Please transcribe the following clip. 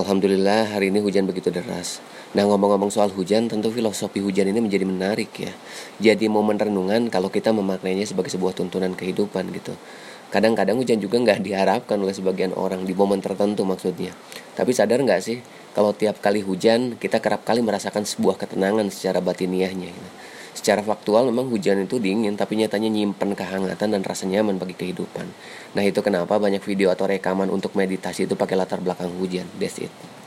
Alhamdulillah hari ini hujan begitu deras. Nah ngomong-ngomong soal hujan, tentu filosofi hujan ini menjadi menarik ya. Jadi momen renungan kalau kita memaknainya sebagai sebuah tuntunan kehidupan gitu. Kadang-kadang hujan juga nggak diharapkan oleh sebagian orang di momen tertentu maksudnya. Tapi sadar nggak sih kalau tiap kali hujan kita kerap kali merasakan sebuah ketenangan secara batiniahnya. Gitu. Secara faktual memang hujan itu dingin tapi nyatanya nyimpen kehangatan dan rasa nyaman bagi kehidupan. Nah itu kenapa banyak video atau rekaman untuk meditasi itu pakai latar belakang hujan. That's it.